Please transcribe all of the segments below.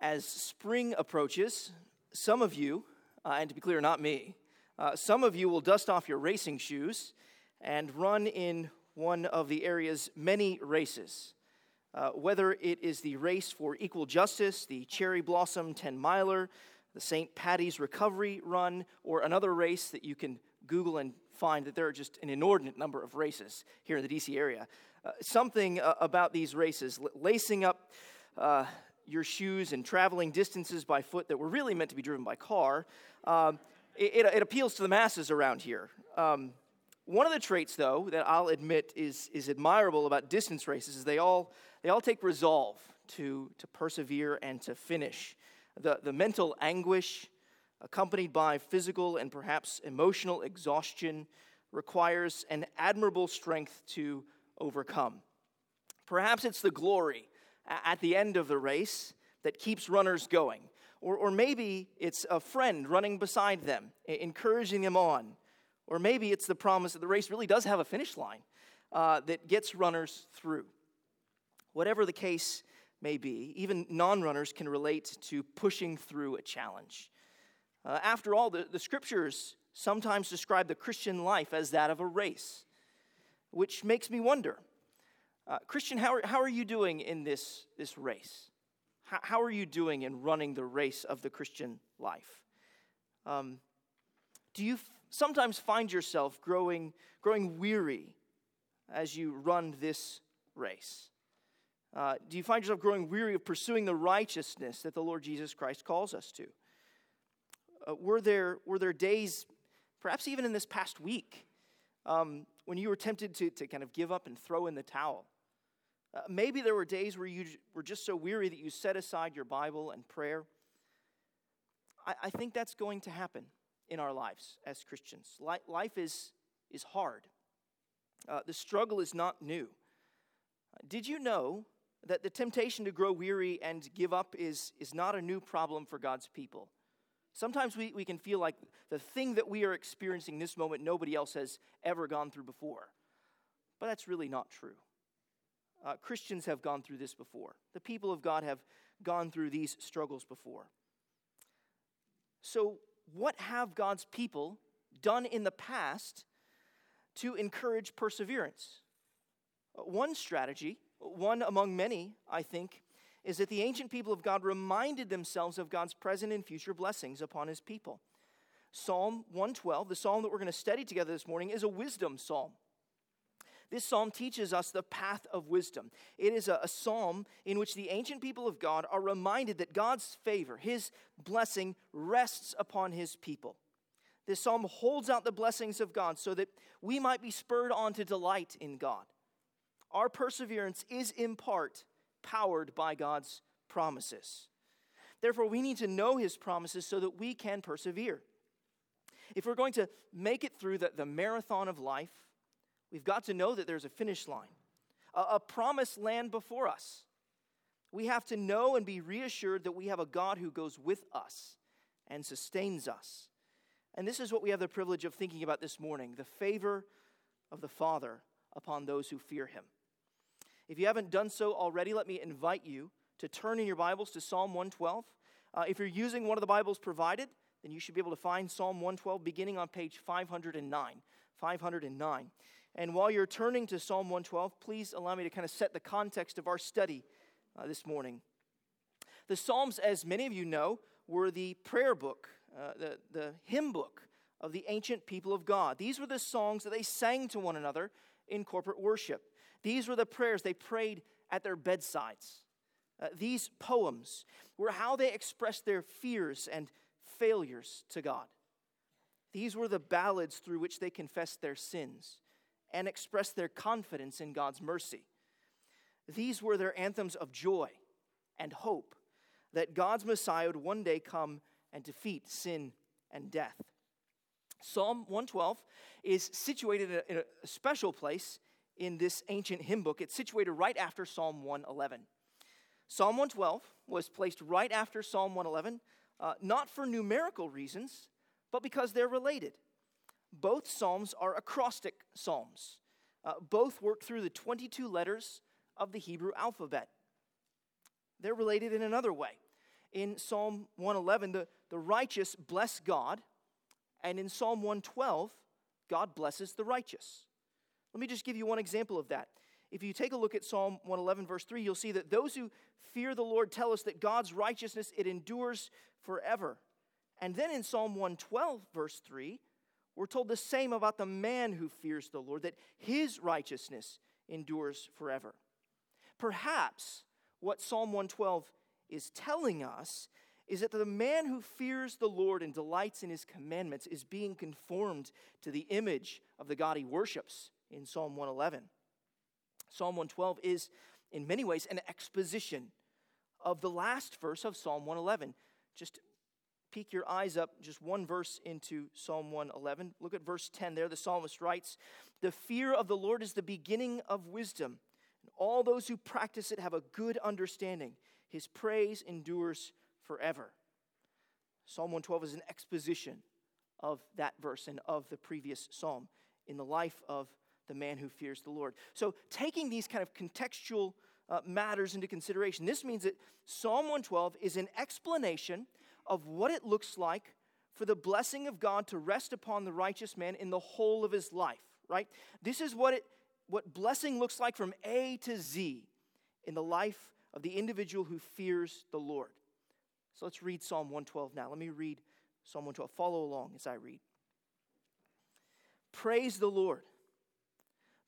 As spring approaches, some of you, uh, and to be clear, not me, uh, some of you will dust off your racing shoes and run in one of the area's many races. Uh, whether it is the race for equal justice, the Cherry Blossom 10 miler, the St. Patty's Recovery Run, or another race that you can Google and find that there are just an inordinate number of races here in the DC area. Uh, something uh, about these races, lacing up uh, your shoes and traveling distances by foot that were really meant to be driven by car, um, it, it, appeals to the masses around here. Um, one of the traits, though, that I'll admit is, is admirable about distance races is they all, they all take resolve to, to persevere and to finish. The, the mental anguish, accompanied by physical and perhaps emotional exhaustion, requires an admirable strength to overcome. Perhaps it's the glory at the end of the race that keeps runners going. Or, or maybe it's a friend running beside them, encouraging them on. Or maybe it's the promise that the race really does have a finish line uh, that gets runners through. Whatever the case may be, even non runners can relate to pushing through a challenge. Uh, after all, the, the scriptures sometimes describe the Christian life as that of a race, which makes me wonder uh, Christian, how are, how are you doing in this, this race? How, how are you doing in running the race of the Christian life? Um, do you f- sometimes find yourself growing, growing weary as you run this race? Uh, do you find yourself growing weary of pursuing the righteousness that the Lord Jesus Christ calls us to? Uh, were, there, were there days, perhaps even in this past week, um, when you were tempted to, to kind of give up and throw in the towel? Uh, maybe there were days where you were just so weary that you set aside your Bible and prayer. I, I think that's going to happen in our lives as Christians. Life is, is hard, uh, the struggle is not new. Did you know that the temptation to grow weary and give up is, is not a new problem for God's people? Sometimes we, we can feel like the thing that we are experiencing this moment, nobody else has ever gone through before. But that's really not true. Uh, Christians have gone through this before. The people of God have gone through these struggles before. So, what have God's people done in the past to encourage perseverance? Uh, one strategy, one among many, I think, is that the ancient people of God reminded themselves of God's present and future blessings upon his people. Psalm 112, the psalm that we're going to study together this morning, is a wisdom psalm. This psalm teaches us the path of wisdom. It is a, a, psalm in which the ancient people of God are reminded that God's favor, his blessing, rests upon his people. This psalm holds out the blessings of God so that we might be spurred on to delight in God. Our perseverance is in part powered by God's promises. Therefore, we need to know his promises so that we can persevere. If we're going to make it through the, the marathon of life, We've got to know that there's a finish line, a, a promised land before us. We have to know and be reassured that we have a God who goes with us and sustains us. And this is what we have the privilege of thinking about this morning the favor of the Father upon those who fear him. If you haven't done so already, let me invite you to turn in your Bibles to Psalm 112. Uh, if you're using one of the Bibles provided, then you should be able to find Psalm 112 beginning on page 509. 509. And while you're turning to Psalm 112, please allow me to kind of set the context of our study uh, this morning. The Psalms, as many of you know, were the prayer book, uh, the, the hymn book of the ancient people of God. These were the songs that they sang to one another in corporate worship. These were the prayers they prayed at their bedsides. Uh, these poems were how they expressed their fears and failures to God. These were the ballads through which they confessed their sins and express their confidence in God's mercy. These were their anthems of joy and hope that God's Messiah would one day come and defeat sin and death. Psalm 112 is situated in a special place in this ancient hymn book. It's situated right after Psalm 111. Psalm 112 was placed right after Psalm 111, uh, not for numerical reasons, but because they're related. Both psalms are acrostic psalms. Uh, both work through the 22 letters of the Hebrew alphabet. They're related in another way. In Psalm 111, the, the righteous bless God, and in Psalm 112, God blesses the righteous. Let me just give you one example of that. If you take a look at Psalm 111, verse 3, you'll see that those who fear the Lord tell us that God's righteousness, it endures forever. And then in Psalm 112, verse 3, we're told the same about the man who fears the Lord, that his righteousness endures forever. Perhaps what Psalm 112 is telling us is that the man who fears the Lord and delights in his commandments is being conformed to the image of the God he worships in Psalm 111. Psalm 112 is, in many ways, an exposition of the last verse of Psalm 111. Just peek your eyes up just one verse into Psalm 111. Look at verse 10 there. The psalmist writes, The fear of the Lord is the beginning of wisdom. And all those who practice it have a good understanding. His praise endures forever. Psalm 112 is an exposition of that verse and of the previous psalm in the life of the man who fears the Lord. So, taking these kind of contextual uh, matters into consideration, this means that Psalm 112 is an explanation of what it looks like for the blessing of God to rest upon the righteous man in the whole of his life, right? This is what it what blessing looks like from A to Z in the life of the individual who fears the Lord. So let's read Psalm 112 now. Let me read Psalm 112. Follow along as I read. Praise the Lord.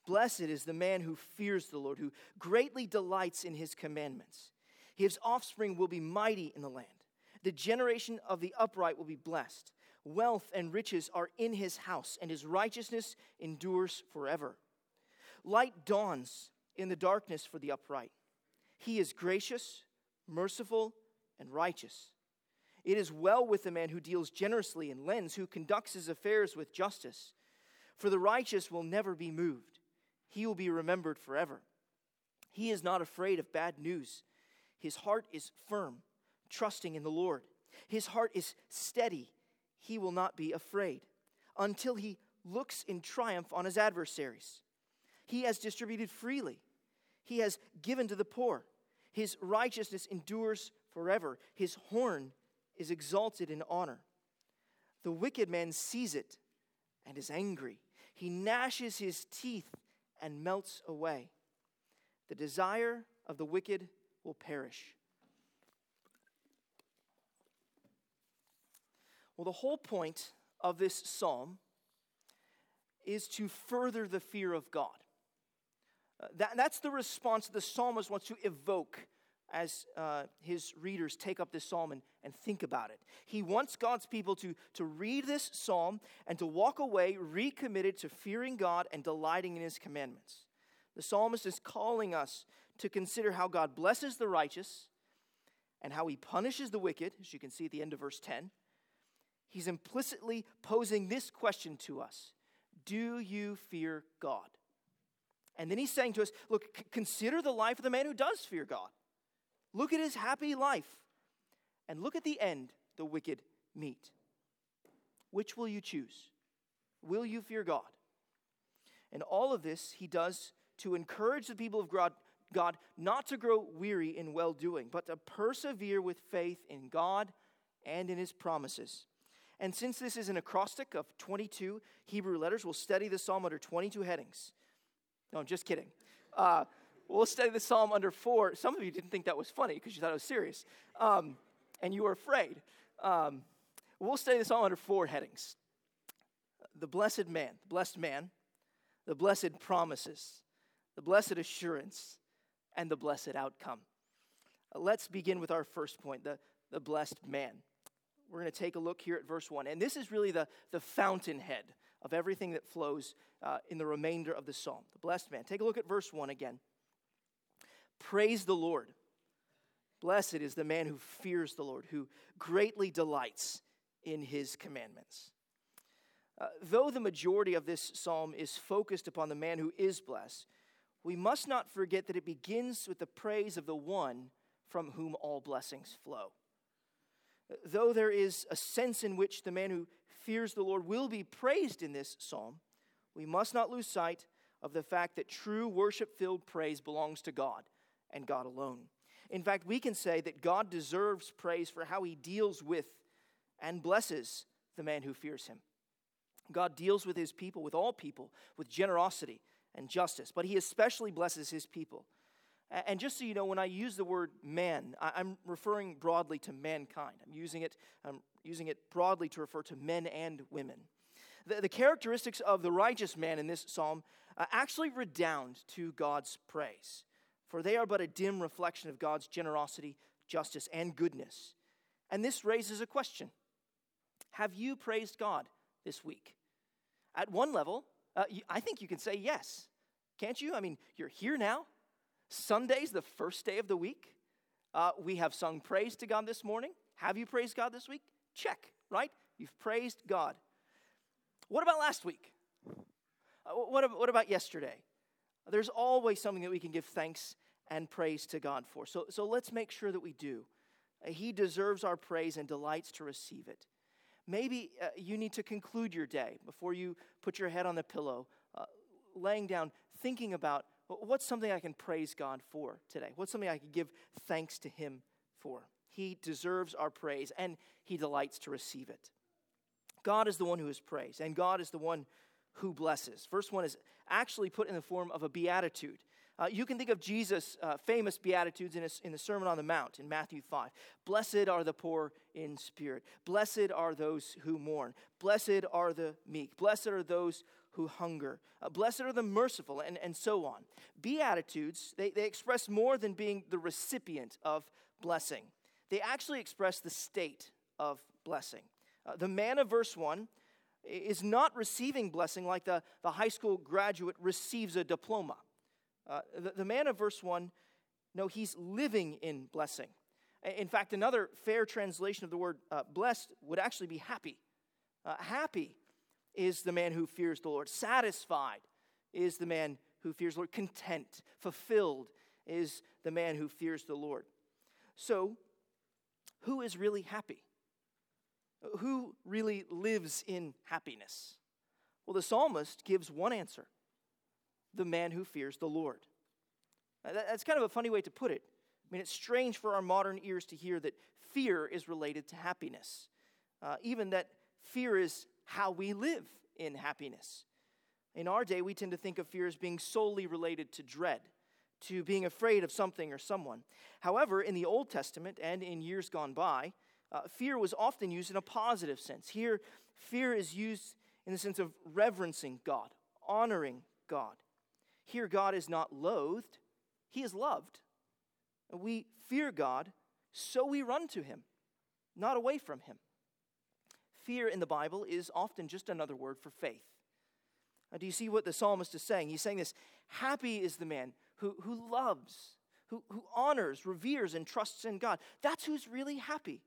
Blessed is the man who fears the Lord, who greatly delights in his commandments. His offspring will be mighty in the land. The generation of the upright will be blessed. Wealth and riches are in his house, and his righteousness endures forever. Light dawns in the darkness for the upright. He is gracious, merciful, and righteous. It is well with the man who deals generously and lends, who conducts his affairs with justice. For the righteous will never be moved, he will be remembered forever. He is not afraid of bad news. His heart is firm, trusting in the Lord. His heart is steady. He will not be afraid until he looks in triumph on his adversaries. He has distributed freely, he has given to the poor. His righteousness endures forever. His horn is exalted in honor. The wicked man sees it and is angry. He gnashes his teeth and melts away. The desire of the wicked will perish. Well, the whole point of this psalm is to further the fear of God. Uh, that, that's the response the psalmist wants to evoke as uh, his readers take up this psalm and, and think about it. He wants God's people to, to read this psalm and to walk away recommitted to fearing God and delighting in his commandments. The psalmist is calling us to consider how God blesses the righteous and how he punishes the wicked, as you can see at the end of verse 10. He's implicitly posing this question to us Do you fear God? And then he's saying to us, Look, c- consider the life of the man who does fear God. Look at his happy life. And look at the end the wicked meet. Which will you choose? Will you fear God? And all of this he does to encourage the people of God, God not to grow weary in well doing, but to persevere with faith in God and in his promises. And since this is an acrostic of 22 Hebrew letters, we'll study the psalm under 22 headings. No, I'm just kidding. Uh, we'll study the psalm under four. Some of you didn't think that was funny because you thought it was serious, um, and you were afraid. Um, we'll study the psalm under four headings the blessed man, the blessed man, the blessed promises, the blessed assurance, and the blessed outcome. Uh, let's begin with our first point the, the blessed man. We're going to take a look here at verse 1. And this is really the, the fountainhead of everything that flows uh, in the remainder of the psalm. The blessed man. Take a look at verse 1 again. Praise the Lord. Blessed is the man who fears the Lord, who greatly delights in his commandments. Uh, though the majority of this psalm is focused upon the man who is blessed, we must not forget that it begins with the praise of the one from whom all blessings flow. Though there is a sense in which the man who fears the Lord will be praised in this psalm, we must not lose sight of the fact that true worship filled praise belongs to God and God alone. In fact, we can say that God deserves praise for how he deals with and blesses the man who fears him. God deals with his people, with all people, with generosity and justice, but he especially blesses his people. And just so you know, when I use the word man, I'm referring broadly to mankind. I'm using it, I'm using it broadly to refer to men and women. The, the characteristics of the righteous man in this psalm uh, actually redound to God's praise, for they are but a dim reflection of God's generosity, justice, and goodness. And this raises a question Have you praised God this week? At one level, uh, I think you can say yes. Can't you? I mean, you're here now. Sunday's the first day of the week. Uh, we have sung praise to God this morning. Have you praised God this week? Check, right? You've praised God. What about last week? Uh, what, what about yesterday? There's always something that we can give thanks and praise to God for. So, so let's make sure that we do. Uh, he deserves our praise and delights to receive it. Maybe uh, you need to conclude your day before you put your head on the pillow, uh, laying down, thinking about what's something I can praise God for today? What's something I can give thanks to Him for? He deserves our praise and He delights to receive it. God is the one who is praised, and God is the one who blesses. Verse 1 is actually put in the form of a beatitude. Uh, you can think of Jesus' uh, famous beatitudes in, in the Sermon on the Mount in Matthew 5. Blessed are the poor in spirit. Blessed are those who mourn. Blessed are the meek. Blessed are those who hunger. Uh, blessed are the merciful, and, and so on. Beatitudes, they, they express more than being the recipient of blessing, they actually express the state of blessing. Uh, the man of verse 1 is not receiving blessing like the, the high school graduate receives a diploma. Uh, the, the, man of verse 1, no, he's living in blessing. In fact, another fair translation of the word uh, blessed would actually be happy. Uh, happy is the man who fears the Lord. Satisfied is the man who fears the Lord. Content, fulfilled is the man who fears the Lord. So, who is really happy? Who really lives in happiness? Well, the psalmist gives one answer the man who fears the Lord. That's kind of a funny way to put it. I mean, it's strange for our modern ears to hear that fear is related to happiness, uh, even that fear is how we live in happiness. In our day, we tend to think of fear as being solely related to dread, to being afraid of something or someone. However, in the Old Testament and in years gone by, uh, fear was often used in a positive sense. Here, fear is used in the sense of reverencing God, honoring God. Here, God is not loathed, He is loved. We fear God, so we run to Him, not away from Him. Fear in the Bible is often just another word for faith. Now, do you see what the psalmist is saying? He's saying this Happy is the man who, who loves, who, who honors, reveres, and trusts in God. That's who's really happy.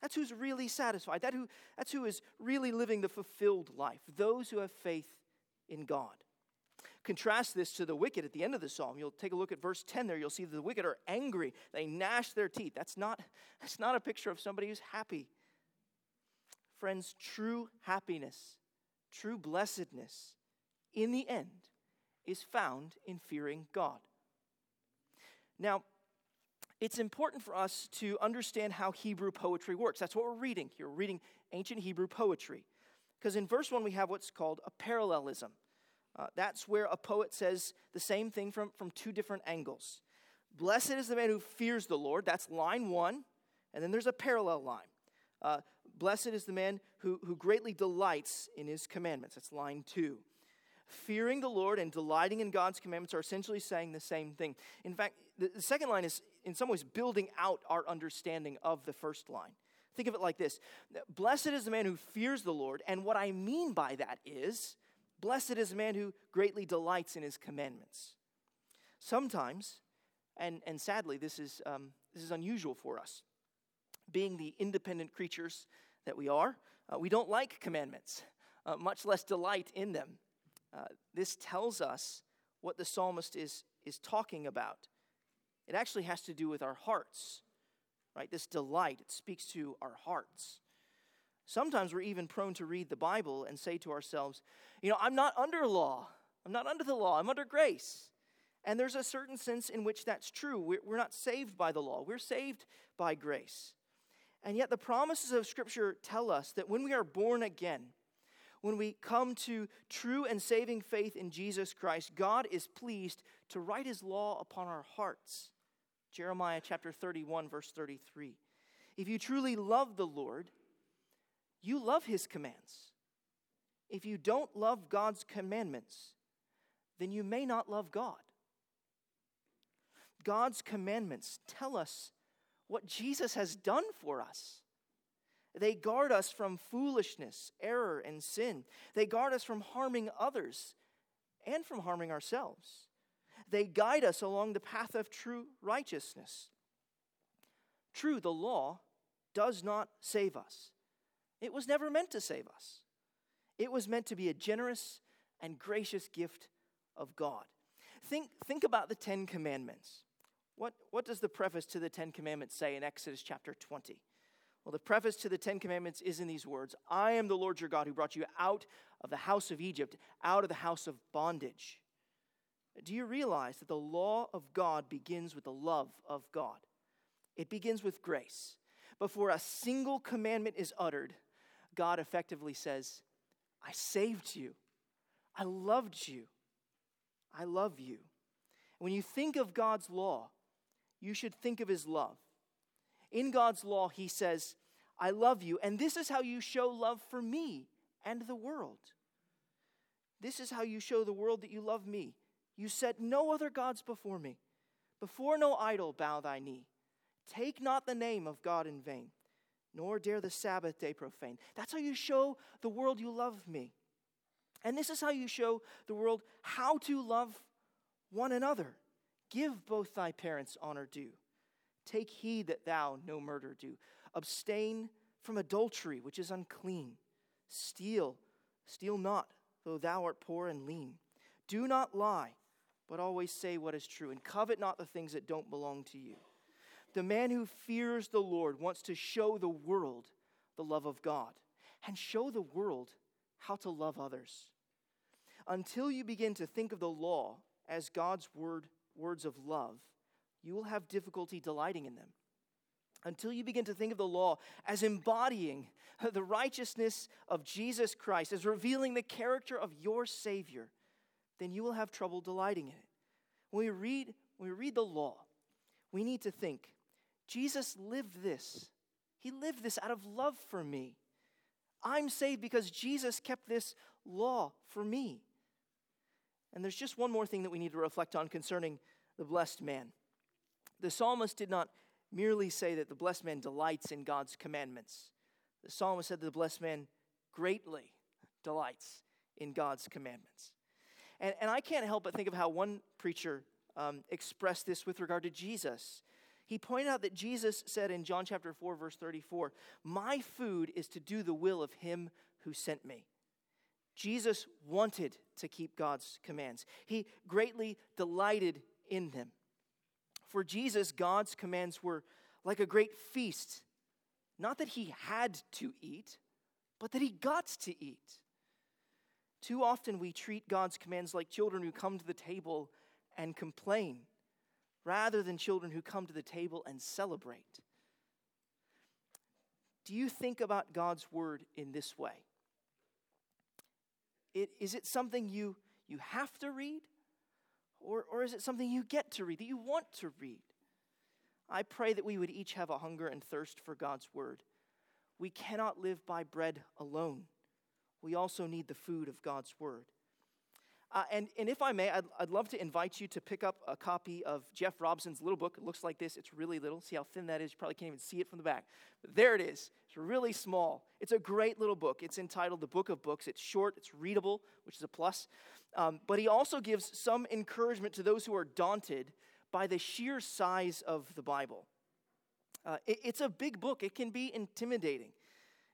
That's who's really satisfied. That who, that's who is really living the fulfilled life. Those who have faith in God. Contrast this to the wicked at the end of the psalm. You'll take a look at verse 10 there. You'll see the wicked are angry. They gnash their teeth. That's not, that's not a picture of somebody who's happy. Friends, true happiness, true blessedness, in the end, is found in fearing God. Now, it's important for us to understand how Hebrew poetry works. That's what we're reading here. We're reading ancient Hebrew poetry. Because in verse 1, we have what's called a parallelism. Uh, that's where a poet says the same thing from, from two different angles. Blessed is the man who fears the Lord. That's line one. And then there's a parallel line. Uh, Blessed is the man who, who greatly delights in his commandments. That's line two. Fearing the Lord and delighting in God's commandments are essentially saying the same thing. In fact, the, the second line is, in some ways, building out our understanding of the first line. Think of it like this Blessed is the man who fears the Lord, and what I mean by that is, blessed is the man who greatly delights in his commandments. Sometimes, and, and sadly, this is, um, this is unusual for us, being the independent creatures that we are, uh, we don't like commandments, uh, much less delight in them. Uh, this tells us what the psalmist is, is talking about. It actually has to do with our hearts, right? This delight, it speaks to our hearts. Sometimes we're even prone to read the Bible and say to ourselves, you know, I'm not under law. I'm not under the law. I'm under grace. And there's a certain sense in which that's true. We're not saved by the law, we're saved by grace. And yet, the promises of Scripture tell us that when we are born again, when we come to true and saving faith in Jesus Christ, God is pleased to write his law upon our hearts. Jeremiah chapter 31, verse 33. If you truly love the Lord, you love his commands. If you don't love God's commandments, then you may not love God. God's commandments tell us what Jesus has done for us. They guard us from foolishness, error, and sin. They guard us from harming others and from harming ourselves. They guide us along the path of true righteousness. True, the law does not save us. It was never meant to save us. It was meant to be a generous and gracious gift of God. Think, think about the Ten Commandments. What, what does the preface to the Ten Commandments say in Exodus chapter 20? Well, the preface to the Ten Commandments is in these words I am the Lord your God who brought you out of the house of Egypt, out of the house of bondage. Do you realize that the law of God begins with the love of God? It begins with grace. Before a single commandment is uttered, God effectively says, I saved you. I loved you. I love you. When you think of God's law, you should think of his love. In God's law, he says, I love you, and this is how you show love for me and the world. This is how you show the world that you love me. You set no other gods before me. Before no idol bow thy knee. Take not the name of God in vain, nor dare the Sabbath day profane. That's how you show the world you love me. And this is how you show the world how to love one another. Give both thy parents honor due. Take heed that thou no murder do. Abstain from adultery, which is unclean. Steal, steal not, though thou art poor and lean. Do not lie, but always say what is true, and covet not the things that don't belong to you. The man who fears the Lord wants to show the world the love of God and show the world how to love others. Until you begin to think of the law as God's word words of love, you will have difficulty delighting in them. Until you begin to think of the law as embodying the righteousness of Jesus Christ, as revealing the character of your Savior, then you will have trouble delighting in it. When we read, when we read the law, we need to think Jesus lived this. He lived this out of love for me. I'm saved because Jesus kept this law for me. And there's just one more thing that we need to reflect on concerning the blessed man. The psalmist did not merely say that the blessed man delights in God's commandments. The psalmist said that the blessed man greatly delights in God's commandments. And, and I can't help but think of how one preacher um, expressed this with regard to Jesus. He pointed out that Jesus said in John chapter 4, verse 34, My food is to do the will of him who sent me. Jesus wanted to keep God's commands, he greatly delighted in them. For Jesus, God's commands were like a great feast. Not that he had to eat, but that he got to eat. Too often we treat God's commands like children who come to the table and complain, rather than children who come to the table and celebrate. Do you think about God's word in this way? It, is it something you, you have to read? Or, or is it something you get to read, that you want to read? I pray that we would each have a hunger and thirst for God's word. We cannot live by bread alone. We also need the food of God's word. Uh, and, and if I may, I'd, I'd love to invite you to pick up a copy of Jeff Robson's little book. It looks like this. It's really little. See how thin that is? You probably can't even see it from the back. But there it is. It's really small. It's a great little book. It's entitled The Book of Books. It's short, it's readable, which is a plus. Um, but he also gives some encouragement to those who are daunted by the sheer size of the Bible. Uh, it, it's a big book, it can be intimidating.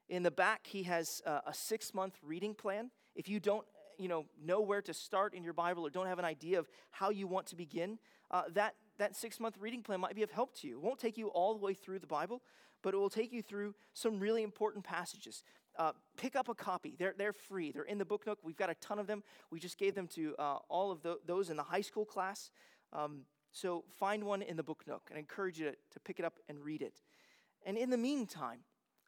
In the back, he has uh, a six month reading plan. If you don't you know, know where to start in your Bible or don't have an idea of how you want to begin, uh, that, that six month reading plan might be of help to you. It won't take you all the way through the Bible, but it will take you through some really important passages. Uh, pick up a copy. They're, they're free. They're in the book nook. We've got a ton of them. We just gave them to uh, all of the, those in the high school class. Um, so find one in the book nook and encourage you to, to pick it up and read it. And in the meantime,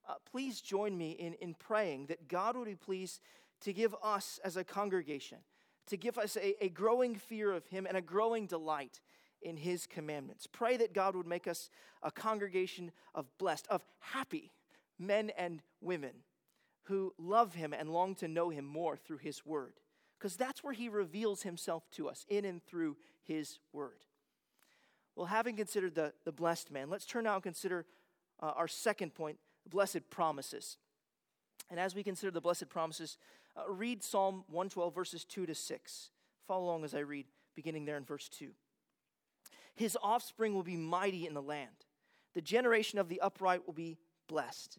uh, please join me in, in praying that God would be pleased to give us as a congregation, to give us a, a growing fear of Him and a growing delight in His commandments. Pray that God would make us a congregation of blessed, of happy men and women who love Him and long to know Him more through His Word. Because that's where He reveals Himself to us, in and through His Word. Well, having considered the, the blessed man, let's turn now and consider uh, our second point blessed promises. And as we consider the blessed promises, uh, read Psalm 112, verses 2 to 6. Follow along as I read, beginning there in verse 2. His offspring will be mighty in the land, the generation of the upright will be blessed.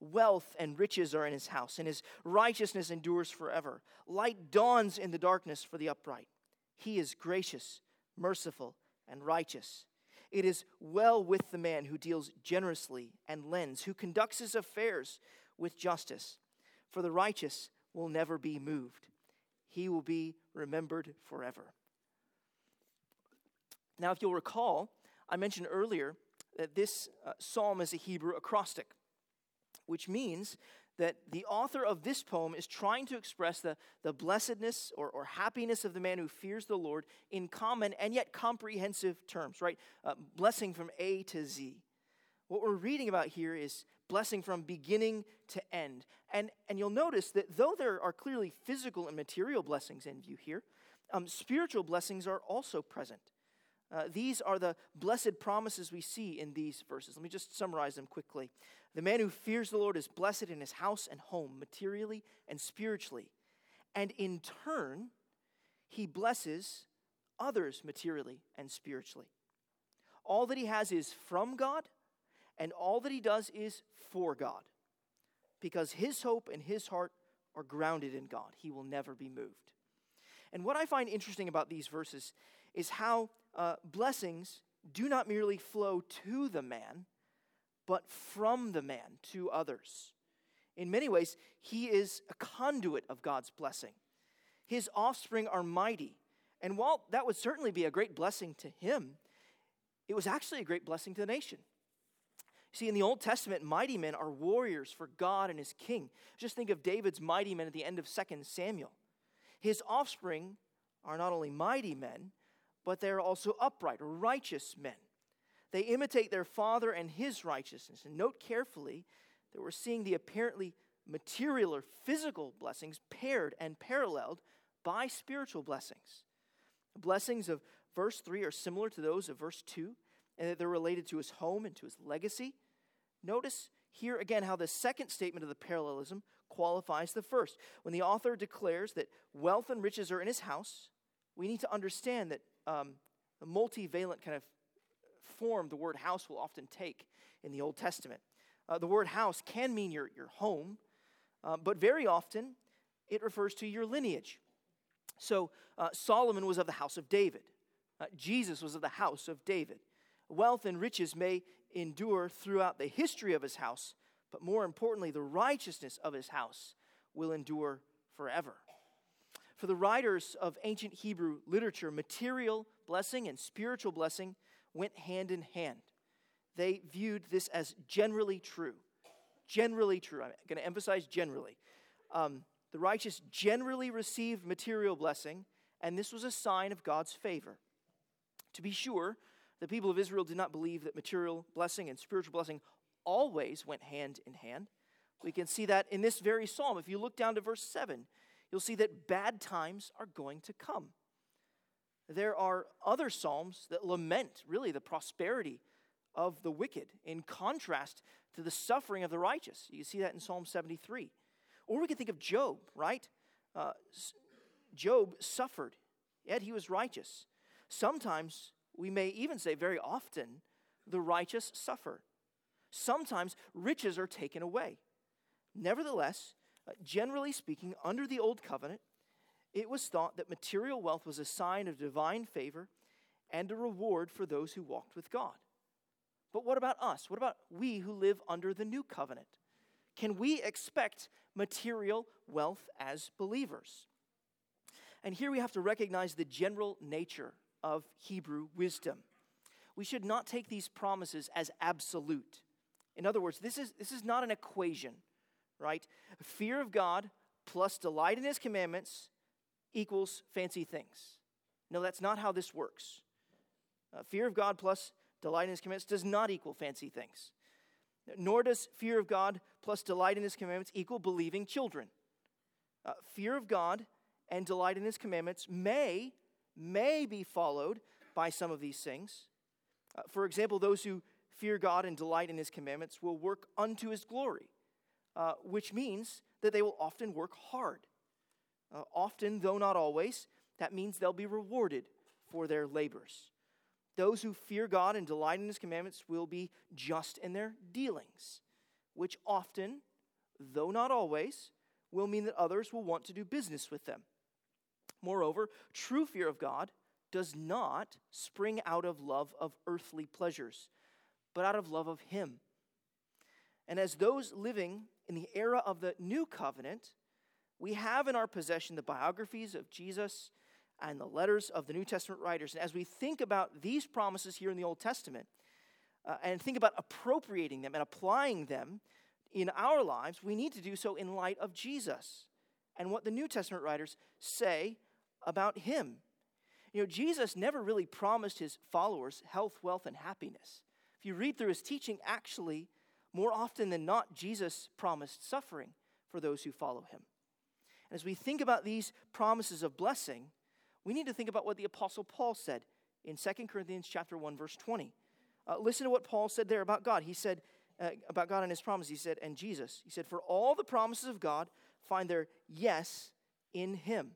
Wealth and riches are in his house, and his righteousness endures forever. Light dawns in the darkness for the upright. He is gracious, merciful, and righteous. It is well with the man who deals generously and lends, who conducts his affairs with justice. For the righteous will never be moved, he will be remembered forever. Now, if you'll recall, I mentioned earlier that this uh, psalm is a Hebrew acrostic, which means that the author of this poem is trying to express the, the blessedness or, or happiness of the man who fears the Lord in common and yet comprehensive terms, right? Uh, blessing from A to Z. What we're reading about here is blessing from beginning to end. And, and you'll notice that though there are clearly physical and material blessings in view here, um, spiritual blessings are also present. Uh, these are the blessed promises we see in these verses. Let me just summarize them quickly. The man who fears the Lord is blessed in his house and home, materially and spiritually. And in turn, he blesses others materially and spiritually. All that he has is from God, and all that he does is for God. Because his hope and his heart are grounded in God. He will never be moved. And what I find interesting about these verses is how uh, blessings do not merely flow to the man, but from the man to others. In many ways, he is a conduit of God's blessing. His offspring are mighty. And while that would certainly be a great blessing to him, it was actually a great blessing to the nation. See, in the Old Testament, mighty men are warriors for God and his king. Just think of David's mighty men at the end of 2 Samuel. His offspring are not only mighty men, but they are also upright, righteous men. They imitate their father and his righteousness. And note carefully that we're seeing the apparently material or physical blessings paired and paralleled by spiritual blessings. The blessings of verse 3 are similar to those of verse 2, and that they're related to his home and to his legacy. Notice here again how the second statement of the parallelism qualifies the first. When the author declares that wealth and riches are in his house, we need to understand that um, the multivalent kind of form the word house will often take in the Old Testament. Uh, the word house can mean your, your home, uh, but very often it refers to your lineage. So uh, Solomon was of the house of David, uh, Jesus was of the house of David. Wealth and riches may endure throughout the history of his house, but more importantly, the righteousness of his house will endure forever. For the writers of ancient Hebrew literature, material blessing and spiritual blessing went hand in hand. They viewed this as generally true. Generally true. I'm going to emphasize generally. Um, the righteous generally received material blessing, and this was a sign of God's favor. To be sure, the people of Israel did not believe that material blessing and spiritual blessing always went hand in hand. We can see that in this very psalm. If you look down to verse 7, you'll see that bad times are going to come. There are other psalms that lament, really, the prosperity of the wicked in contrast to the suffering of the righteous. You see that in Psalm 73. Or we can think of Job, right? Uh, Job suffered, yet he was righteous. Sometimes, we may even say very often, the righteous suffer. Sometimes riches are taken away. Nevertheless, uh, generally speaking, under the Old Covenant, it was thought that material wealth was a sign of divine favor and a reward for those who walked with God. But what about us? What about we who live under the new covenant? Can we expect material wealth as believers? And here we have to recognize the general nature of Hebrew wisdom. We should not take these promises as absolute. In other words, this is, this is not an equation, right? Fear of God plus delight in his commandments equals fancy things. No, that's not how this works. Uh, fear of God plus delight in his commandments does not equal fancy things. Nor does fear of God plus delight in his commandments equal believing children. Uh, fear of God and delight in his commandments may, may be followed by some of these things. Uh, for example, those who fear God and delight in his commandments will work unto his glory, uh, which means that they will often work hard. Uh, often, though not always, that means they'll be rewarded for their labors. Those who fear God and delight in his commandments will be just in their dealings, which often, though not always, will mean that others will want to do business with them. Moreover, true fear of God does not spring out of love of earthly pleasures, but out of love of him. And as those living in the era of the new covenant, we have in our possession the biographies of Jesus and the letters of the New Testament writers. And as we think about these promises here in the Old Testament uh, and think about appropriating them and applying them in our lives, we need to do so in light of Jesus and what the New Testament writers say about him. You know, Jesus never really promised his followers health, wealth, and happiness. If you read through his teaching, actually, more often than not, Jesus promised suffering for those who follow him. And as we think about these promises of blessing, we need to think about what the apostle Paul said in 2 Corinthians chapter 1 verse 20. Uh, listen to what Paul said there about God. He said uh, about God and his promise. He said and Jesus. He said for all the promises of God find their yes in him.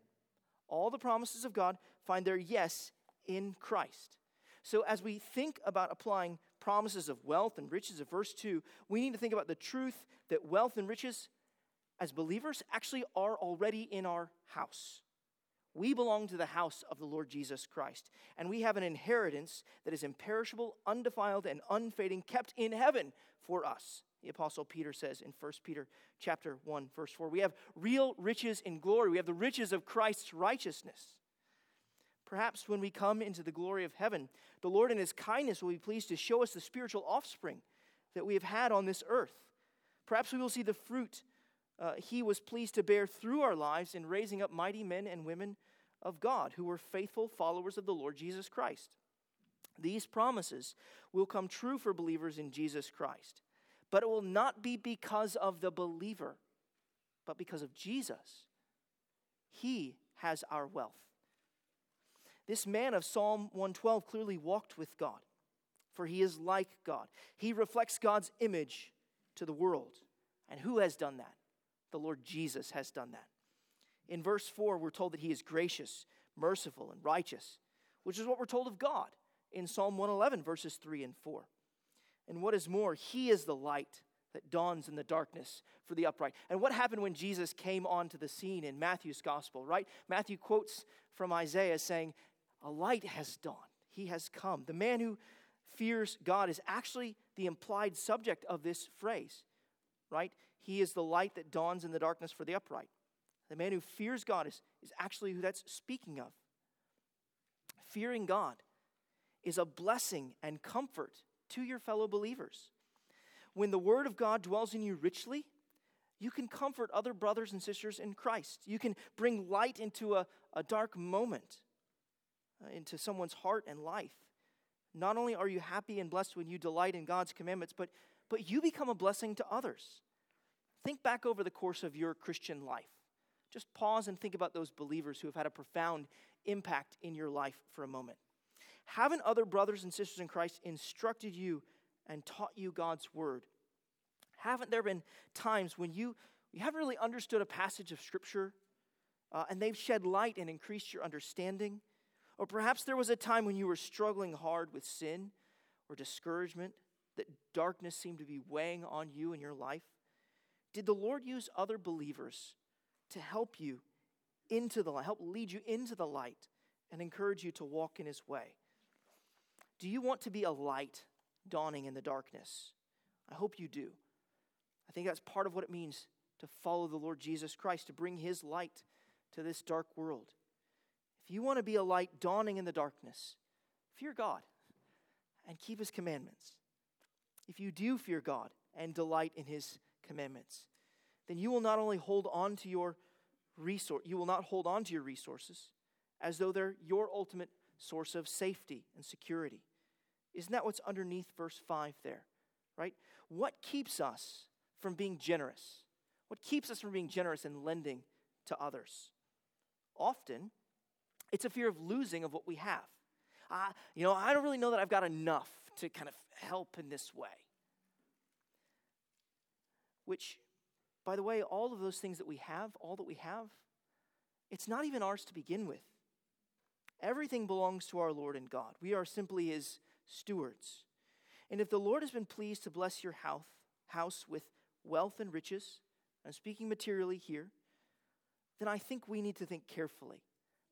All the promises of God find their yes in Christ. So as we think about applying promises of wealth and riches of verse 2, we need to think about the truth that wealth and riches as believers actually are already in our house. We belong to the house of the Lord Jesus Christ, and we have an inheritance that is imperishable, undefiled, and unfading, kept in heaven for us. The apostle Peter says in 1 Peter chapter 1 verse 4, we have real riches in glory. We have the riches of Christ's righteousness. Perhaps when we come into the glory of heaven, the Lord in his kindness will be pleased to show us the spiritual offspring that we have had on this earth. Perhaps we will see the fruit uh, he was pleased to bear through our lives in raising up mighty men and women of God who were faithful followers of the Lord Jesus Christ. These promises will come true for believers in Jesus Christ, but it will not be because of the believer, but because of Jesus. He has our wealth. This man of Psalm 112 clearly walked with God, for he is like God. He reflects God's image to the world. And who has done that? The Lord Jesus has done that. In verse 4, we're told that he is gracious, merciful, and righteous, which is what we're told of God in Psalm 111, verses 3 and 4. And what is more, he is the light that dawns in the darkness for the upright. And what happened when Jesus came onto the scene in Matthew's gospel, right? Matthew quotes from Isaiah saying, a light has dawned. He has come. The man who fears God is actually the implied subject of this phrase, right? He is the light that dawns in the darkness for the upright. The man who fears God is, is actually who that's speaking of. Fearing God is a blessing and comfort to your fellow believers. When the Word of God dwells in you richly, you can comfort other brothers and sisters in Christ. You can bring light into a, a dark moment. Uh, into someone's heart and life. Not only are you happy and blessed when you delight in God's commandments, but, but you become a blessing to others. Think back over the course of your Christian life. Just pause and think about those believers who have had a profound impact in your life for a moment. Haven't other brothers and sisters in Christ instructed you and taught you God's word? Haven't there been times when you, you haven't really understood a passage of Scripture uh, and they've shed light and increased your understanding? Or perhaps there was a time when you were struggling hard with sin or discouragement, that darkness seemed to be weighing on you in your life. Did the Lord use other believers to help you into the light, help lead you into the light, and encourage you to walk in His way? Do you want to be a light dawning in the darkness? I hope you do. I think that's part of what it means to follow the Lord Jesus Christ, to bring His light to this dark world. If you want to be a light dawning in the darkness, fear God and keep his commandments. If you do fear God and delight in his commandments, then you will not only hold on to your resource, you will not hold on to your resources as though they're your ultimate source of safety and security. Isn't that what's underneath verse 5 there? Right? What keeps us from being generous? What keeps us from being generous and lending to others? Often, it's a fear of losing of what we have. Uh, you know, I don't really know that I've got enough to kind of help in this way. Which, by the way, all of those things that we have, all that we have, it's not even ours to begin with. Everything belongs to our Lord and God. We are simply His stewards. And if the Lord has been pleased to bless your house, house with wealth and riches, I'm speaking materially here, then I think we need to think carefully.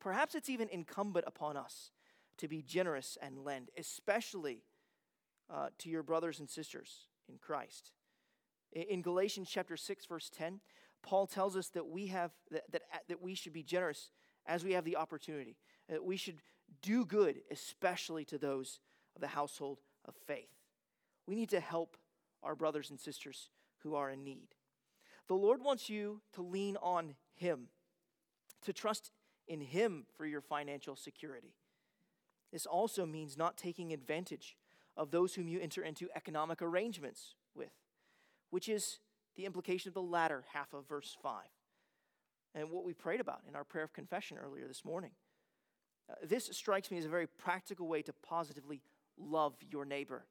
Perhaps it's even incumbent upon us to be generous and lend, especially uh, to your brothers and sisters in Christ. In Galatians chapter 6, verse 10, Paul tells us that we, have, that, that, that we should be generous as we have the opportunity. That we should do good, especially to those of the household of faith. We need to help our brothers and sisters who are in need. The Lord wants you to lean on Him, to trust in Him for your financial security. This also means not taking advantage of those whom you enter into economic arrangements with, which is the implication of the latter half of verse 5 and what we prayed about in our prayer of confession earlier this morning. Uh, this strikes me as a very practical way to positively love your neighbor.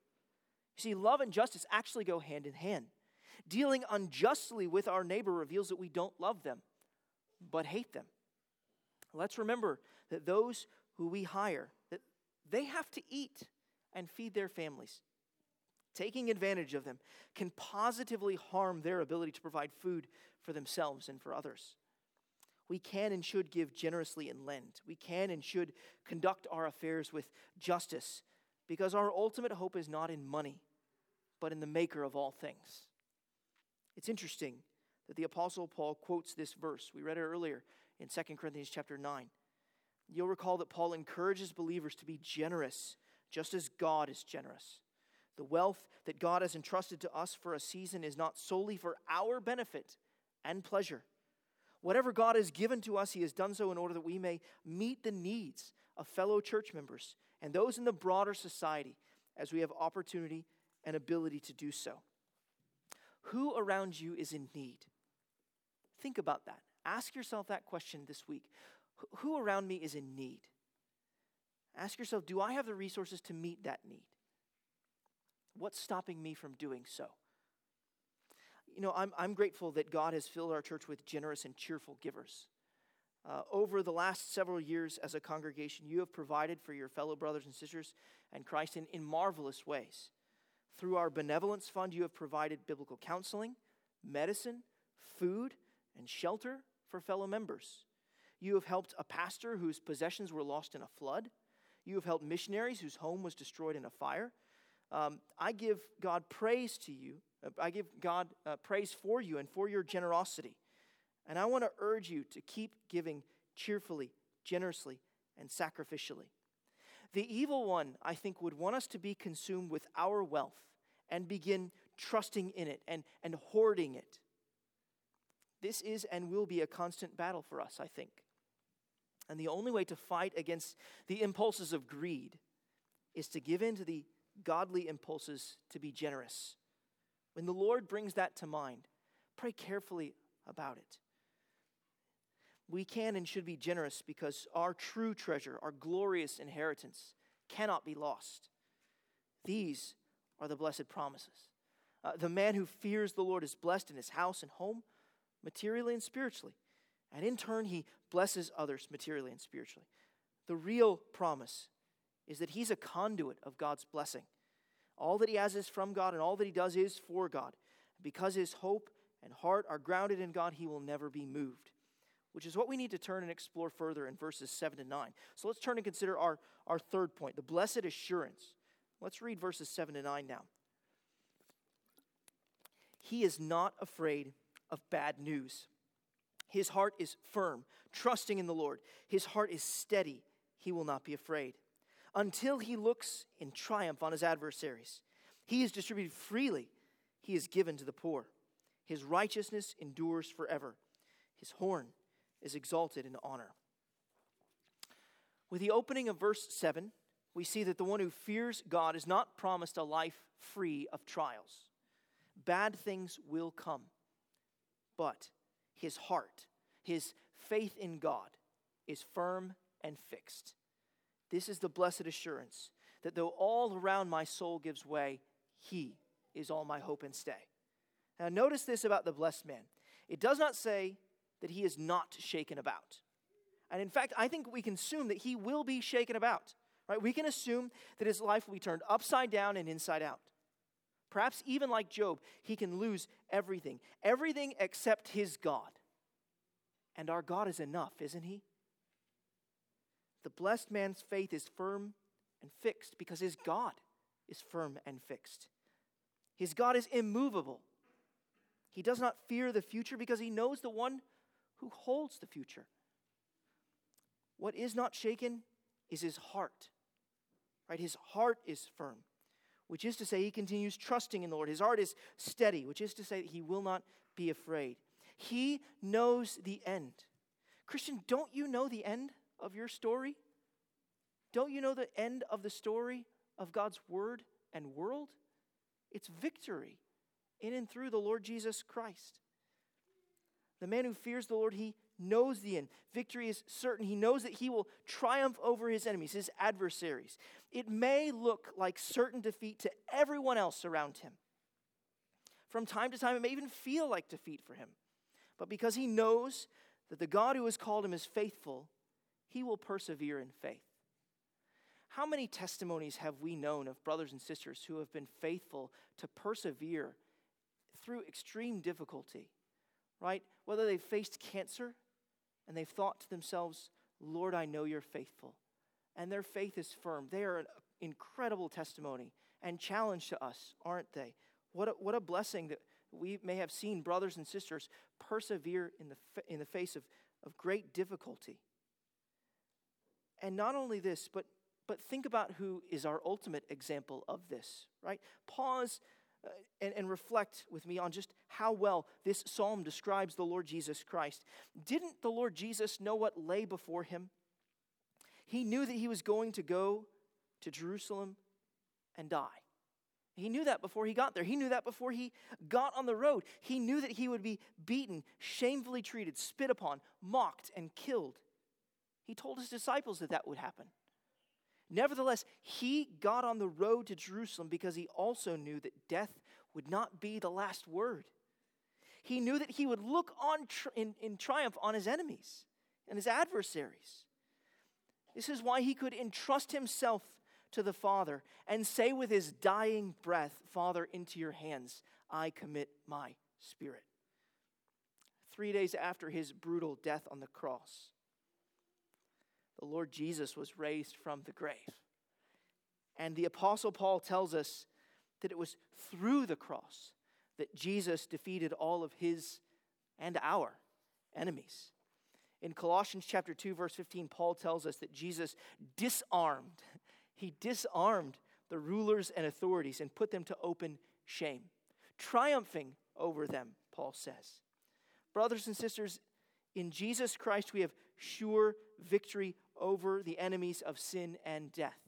You see, love and justice actually go hand in hand. Dealing unjustly with our neighbor reveals that we don't love them, but hate them. Let's remember that those who we hire, that they have to eat and feed their families. Taking advantage of them can positively harm their ability to provide food for themselves and for others. We can and should give generously and lend. We can and should conduct our affairs with justice because our ultimate hope is not in money, but in the maker of all things. It's interesting that the apostle Paul quotes this verse. We read it earlier in 2 Corinthians chapter 9. You'll recall that Paul encourages believers to be generous just as God is generous. The wealth that God has entrusted to us for a season is not solely for our benefit and pleasure. Whatever God has given to us, He has done so in order that we may meet the needs of fellow church members and those in the broader society as we have opportunity and ability to do so. Who around you is in need? Think about that. Ask yourself that question this week. Who around me is in need? Ask yourself do I have the resources to meet that need? What's stopping me from doing so? You know, I'm, I'm grateful that God has filled our church with generous and cheerful givers. Uh, over the last several years as a congregation, you have provided for your fellow brothers and sisters and Christ in, in marvelous ways. Through our benevolence fund, you have provided biblical counseling, medicine, food, and shelter for fellow members. You have helped a pastor whose possessions were lost in a flood. You have helped missionaries whose home was destroyed in a fire. Um, I give God praise to you. Uh, I give God uh, praise for you and for your generosity. And I want to urge you to keep giving cheerfully, generously, and sacrificially. The evil one, I think, would want us to be consumed with our wealth and begin trusting in it and, and hoarding it. This is and will be a constant battle for us, I think. And the only way to fight against the impulses of greed is to give in to the godly impulses to be generous. When the Lord brings that to mind, pray carefully about it. We can and should be generous because our true treasure, our glorious inheritance, cannot be lost. These are the blessed promises. Uh, the man who fears the Lord is blessed in his house and home, materially and spiritually. And in turn, he blesses others materially and spiritually. The real promise is that he's a conduit of God's blessing. All that he has is from God, and all that he does is for God. Because his hope and heart are grounded in God, he will never be moved, which is what we need to turn and explore further in verses 7 to 9. So let's turn and consider our, our third point the blessed assurance. Let's read verses 7 to 9 now. He is not afraid of bad news His heart is firm, trusting in the Lord. His heart is steady. He will not be afraid. Until he looks in triumph on his adversaries, he is distributed freely. He is given to the poor. His righteousness endures forever. His horn is exalted in honor. With the opening of verse 7, we see that the one who fears God is not promised a life free of trials. Bad things will come, but his heart, his faith in God, is firm and fixed. This is the blessed assurance that though all around my soul gives way, he is all my hope and stay. Now, notice this about the blessed man. It does not say that he is not shaken about. And in fact, I think we can assume that he will be shaken about. Right? We can assume that his life will be turned upside down and inside out. Perhaps even like Job, he can lose everything, everything except his God. And our God is enough, isn't he? The blessed man's faith is firm and fixed because his God is firm and fixed. His God is immovable. He does not fear the future because he knows the one who holds the future. What is not shaken is his heart. Right? His heart is firm which is to say, he continues trusting in the Lord. His heart is steady, which is to say, he will not be afraid. He knows the end. Christian, don't you know the end of your story? Don't you know the end of the story of God's word and world? It's victory in and through the Lord Jesus Christ. The man who fears the Lord, he knows the end. Victory is certain. He knows that he will triumph over his enemies, his adversaries. It may look like certain defeat to everyone else around him. From time to time, it may even feel like defeat for him. But because he knows that the God who has called him is faithful, he will persevere in faith. How many testimonies have we known of brothers and sisters who have been faithful to persevere through extreme difficulty, right? Whether they've faced cancer and they've thought to themselves, Lord, I know you're faithful. And their faith is firm. They are an incredible testimony and challenge to us, aren't they? What a, what a blessing that we may have seen brothers and sisters persevere in the, in the face of, of great difficulty. And not only this, but, but think about who is our ultimate example of this, right? Pause Uh, and, and reflect with me on just how well this psalm describes the Lord Jesus Christ. Didn't the Lord Jesus know what lay before him? He knew that he was going to go to Jerusalem and die. He knew that before he got there. He knew that before he got on the road. He knew that he would be beaten, shamefully treated, spit upon, mocked, and killed. He told his disciples that that would happen. Nevertheless, he got on the road to Jerusalem because he also knew that death would not be the last word. He knew that he would look on tri- in, in triumph on his enemies and his adversaries. This is why he could entrust himself to the Father and say with his dying breath, Father, into your hands I commit my spirit. Three days after his brutal death on the cross, the Lord Jesus was raised from the grave. And the Apostle Paul tells us that it was through the cross that Jesus defeated all of his and our enemies. In Colossians chapter 2 verse 15 Paul tells us that Jesus disarmed he disarmed the rulers and authorities and put them to open shame triumphing over them Paul says. Brothers and sisters in Jesus Christ we have sure victory over the enemies of sin and death.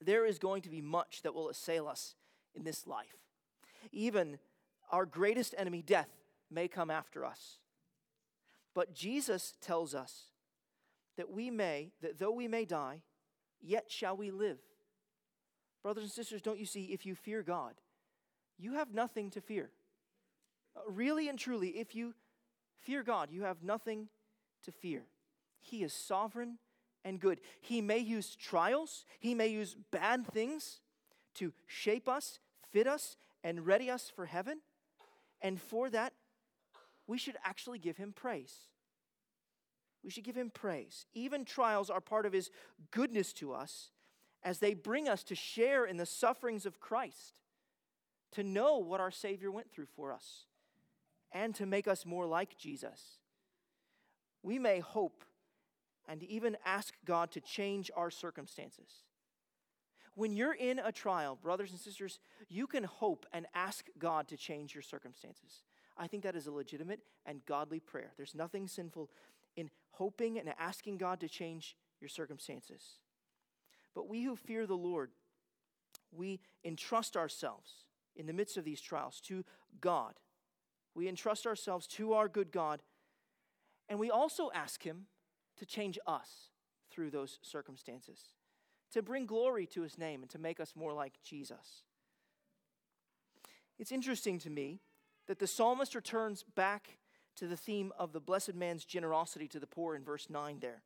There is going to be much that will assail us in this life. Even our greatest enemy, death, may come after us. But Jesus tells us that we may, that though we may die, yet shall we live. Brothers and sisters, don't you see, if you fear God, you have nothing to fear. Uh, really and truly, if you fear God, you have nothing to fear. He is sovereign and good. He may use trials, He may use bad things to shape us, fit us, and ready us for heaven. And for that, we should actually give Him praise. We should give Him praise. Even trials are part of His goodness to us as they bring us to share in the sufferings of Christ, to know what our Savior went through for us, and to make us more like Jesus we may hope and even ask God to change our circumstances. When you're in a trial, brothers and sisters, you can hope and ask God to change your circumstances. I think that is a legitimate and godly prayer. There's nothing sinful in hoping and asking God to change your circumstances. But we who fear the Lord, we entrust ourselves in the midst of these trials to God. We entrust ourselves to our good God, and we also ask Him to change us through those circumstances, to bring glory to His name, and to make us more like Jesus. It's interesting to me that the psalmist returns back to the theme of the blessed man's generosity to the poor in verse 9 there.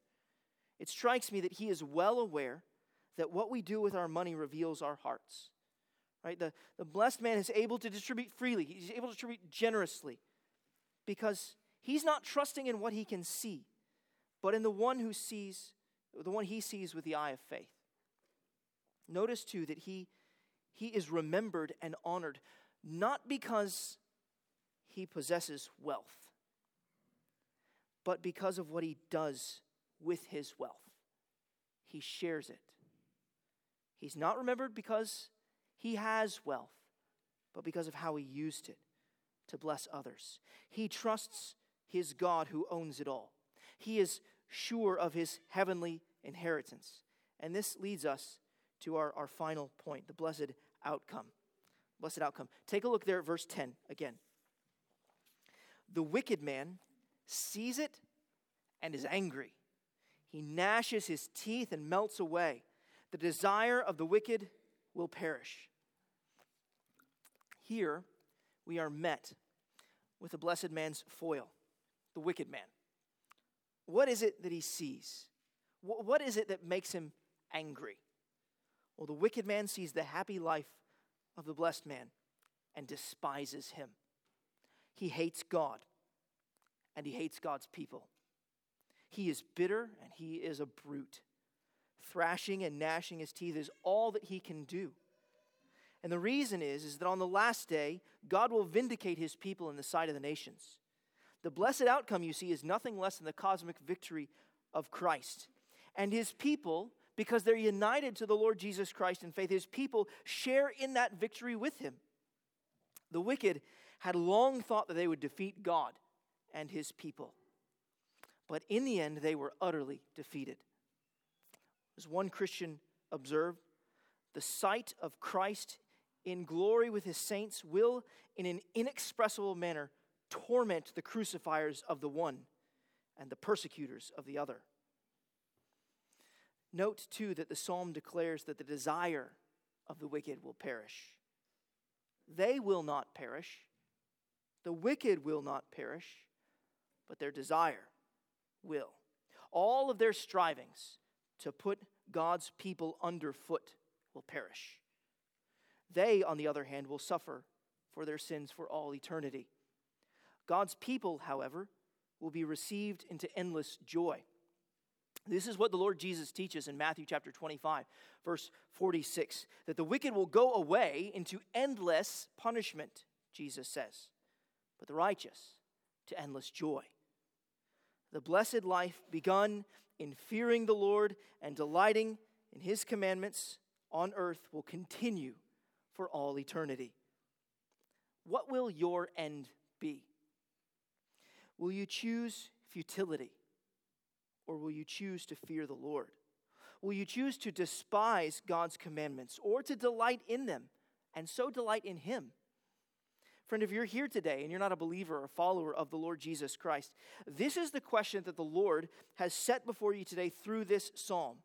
It strikes me that he is well aware that what we do with our money reveals our hearts. Right? The, the blessed man is able to distribute freely, he's able to distribute generously because he's not trusting in what he can see, but in the one who sees, the one he sees with the eye of faith. Notice too that he, he is remembered and honored not because he possesses wealth, but because of what he does with his wealth. He shares it. He's not remembered because he has wealth, but because of how he used it to bless others. He trusts his God who owns it all. He is sure of his heavenly inheritance. And this leads us to our, our final point the blessed outcome. Blessed outcome. Take a look there at verse 10 again. The wicked man sees it and is angry. He gnashes his teeth and melts away. The desire of the wicked will perish. Here we are met with the blessed man's foil, the wicked man. What is it that he sees? What is it that makes him angry? Well, the wicked man sees the happy life of the blessed man and despises him. He hates God and he hates God's people. He is bitter and he is a brute. Thrashing and gnashing his teeth is all that he can do. And the reason is, is that on the last day, God will vindicate his people in the sight of the nations. The blessed outcome, you see, is nothing less than the cosmic victory of Christ. And his people, because they're united to the Lord Jesus Christ in faith, his people share in that victory with him. The wicked had long thought that they would defeat God and his people. But in the end, they were utterly defeated. As one Christian observed, the sight of Christ in glory with his saints will, in an inexpressible manner, torment the crucifiers of the one and the persecutors of the other. Note, too, that the psalm declares that the desire of the wicked will perish. They will not perish, the wicked will not perish, but their desire will. All of their strivings to put God's people underfoot will perish. They, on the other hand, will suffer for their sins for all eternity. God's people, however, will be received into endless joy. This is what the Lord Jesus teaches in Matthew chapter 25, verse 46 that the wicked will go away into endless punishment, Jesus says, but the righteous to endless joy. The blessed life begun in fearing the Lord and delighting in his commandments on earth will continue for all eternity. What will your end be? Will you choose futility or will you choose to fear the Lord? Will you choose to despise God's commandments or to delight in them and so delight in Him? Friend, if you're here today and you're not a believer or follower of the Lord Jesus Christ, this is the question that the Lord has set before you today through this psalm.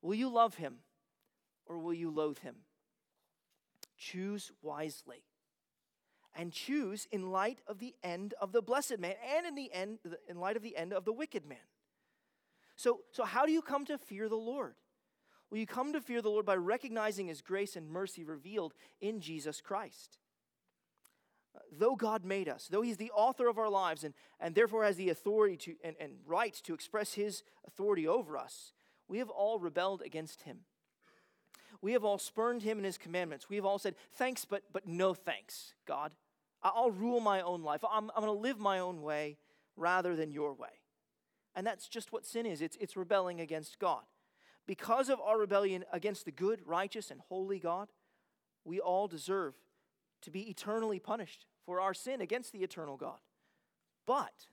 Will you love him or will you loathe him? Choose wisely. And choose in light of the end of the blessed man and in the end in light of the end of the wicked man. So, so how do you come to fear the Lord? Well, you come to fear the Lord by recognizing his grace and mercy revealed in Jesus Christ uh, though God made us, though He's the author of our lives and, and therefore has the authority to, and, and right to express His authority over us, we have all rebelled against Him. We have all spurned Him and His commandments. We have all said, Thanks, but, but no thanks, God. I'll rule my own life. I'm, I'm going to live my own way rather than your way. And that's just what sin is it's, it's rebelling against God. Because of our rebellion against the good, righteous, and holy God, we all deserve to be eternally punished for our sin against the eternal God. But,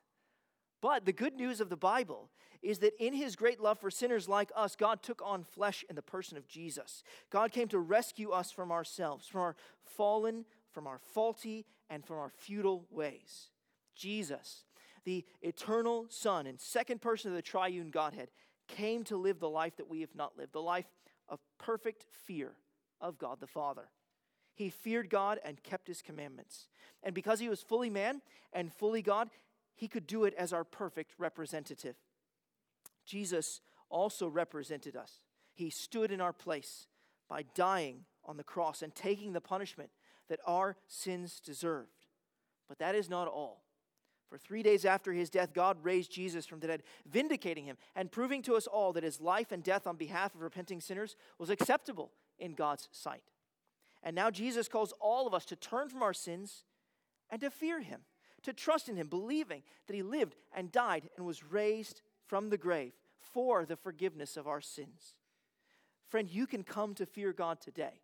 but the good news of the Bible is that in his great love for sinners like us, God took on flesh in the person of Jesus. God came to rescue us from ourselves, from our fallen, from our faulty, and from our futile ways. Jesus, the eternal Son and second person of the triune Godhead, came to live the life that we have not lived, the life of perfect fear of God the Father. He feared God and kept his commandments. And because he was fully man and fully God, he could do it as our perfect representative. Jesus also represented us. He stood in our place by dying on the cross and taking the punishment that our sins deserved. But that is not all. For three days after his death, God raised Jesus from the dead, vindicating him and proving to us all that his life and death on behalf of repenting sinners was acceptable in God's sight. And now Jesus calls all of us to turn from our sins and to fear him, to trust in him, believing that he lived and died and was raised from the grave for the forgiveness of our sins. Friend, you can come to fear God today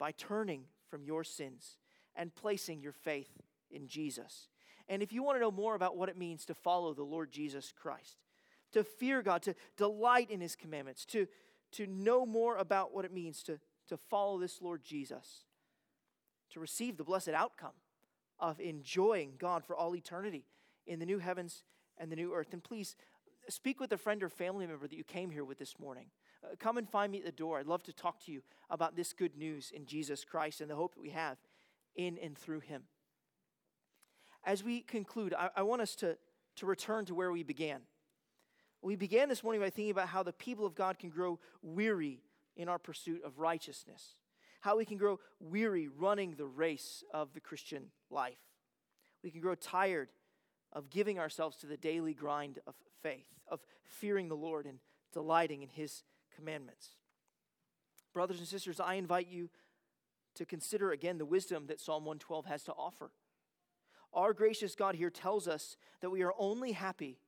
by turning from your sins and placing your faith in Jesus. And if you want to know more about what it means to follow the Lord Jesus Christ, to fear God, to delight in his commandments, to, to know more about what it means to, to follow this Lord Jesus, to receive the blessed outcome of enjoying God for all eternity in the new heavens and the new earth, then please speak with a friend or family member that you came here with this morning. Uh, come and find me at the door. I'd love to talk to you about this good news in Jesus Christ and the hope that we have in and through him as we conclude, I, I want us to, to return to where we began. We began this morning by thinking about how the people of God can grow weary in our pursuit of righteousness, how we can grow weary running the race of the Christian life. We can grow tired of giving ourselves to the daily grind of faith, of fearing the Lord and delighting in His commandments. Brothers and sisters, I invite you to consider again the wisdom that Psalm 112 has to offer. Our gracious God here tells us that we are only happy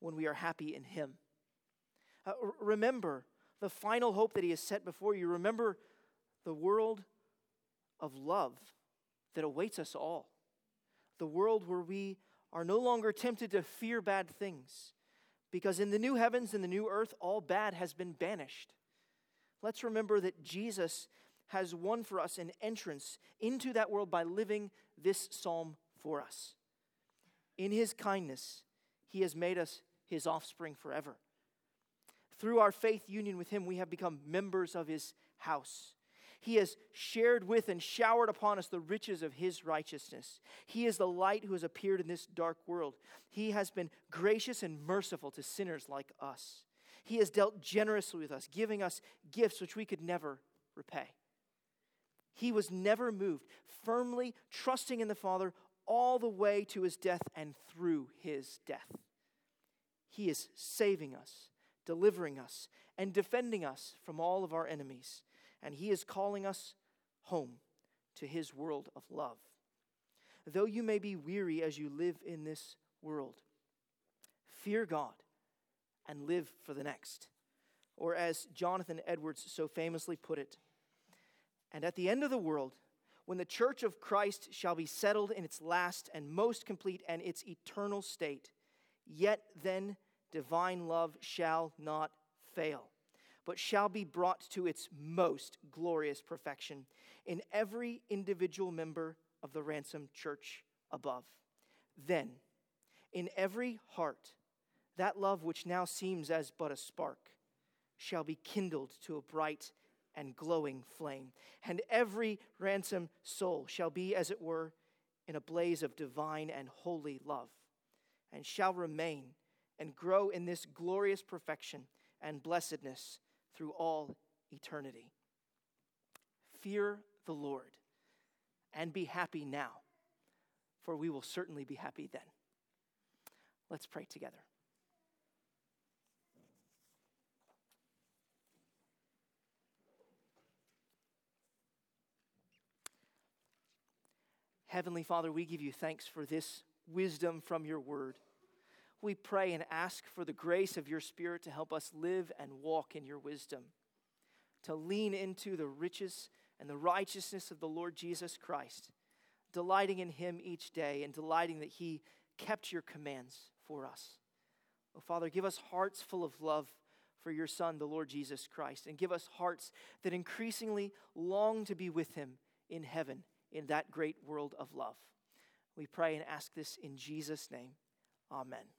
when we are happy in Him. Uh, remember the final hope that He has set before you. Remember the world of love that awaits us all. The world where we are no longer tempted to fear bad things, because in the new heavens and the new earth, all bad has been banished. Let's remember that Jesus has won for us an entrance into that world by living this psalm for us. In his kindness, he has made us his offspring forever. Through our faith union with him, we have become members of his house. He has shared with and showered upon us the riches of his righteousness. He is the light who has appeared in this dark world. He has been gracious and merciful to sinners like us. He has dealt generously with us, giving us gifts which we could never repay. He was never moved, firmly trusting in the Father all the way to his death and through his death. He is saving us, delivering us, and defending us from all of our enemies. And he is calling us home to his world of love. Though you may be weary as you live in this world, fear God and live for the next. Or as Jonathan Edwards so famously put it, and at the end of the world, when the church of Christ shall be settled in its last and most complete and its eternal state, yet then divine love shall not fail, but shall be brought to its most glorious perfection in every individual member of the ransomed church above. Then, in every heart, that love which now seems as but a spark shall be kindled to a bright and glowing flame. And every ransomed soul shall be, as it were, in a blaze of divine and holy love, and shall remain and grow in this glorious perfection and blessedness through all eternity. Fear the Lord and be happy now, for we will certainly be happy then. Let's pray together. Heavenly Father, we give you thanks for this wisdom from your word. We pray and ask for the grace of your Spirit to help us live and walk in your wisdom, to lean into the riches and the righteousness of the Lord Jesus Christ, delighting in him each day and delighting that he kept your commands for us. Oh, Father, give us hearts full of love for your Son, the Lord Jesus Christ, and give us hearts that increasingly long to be with him in heaven in that great world of love. We pray and ask this in Jesus' name. Amen.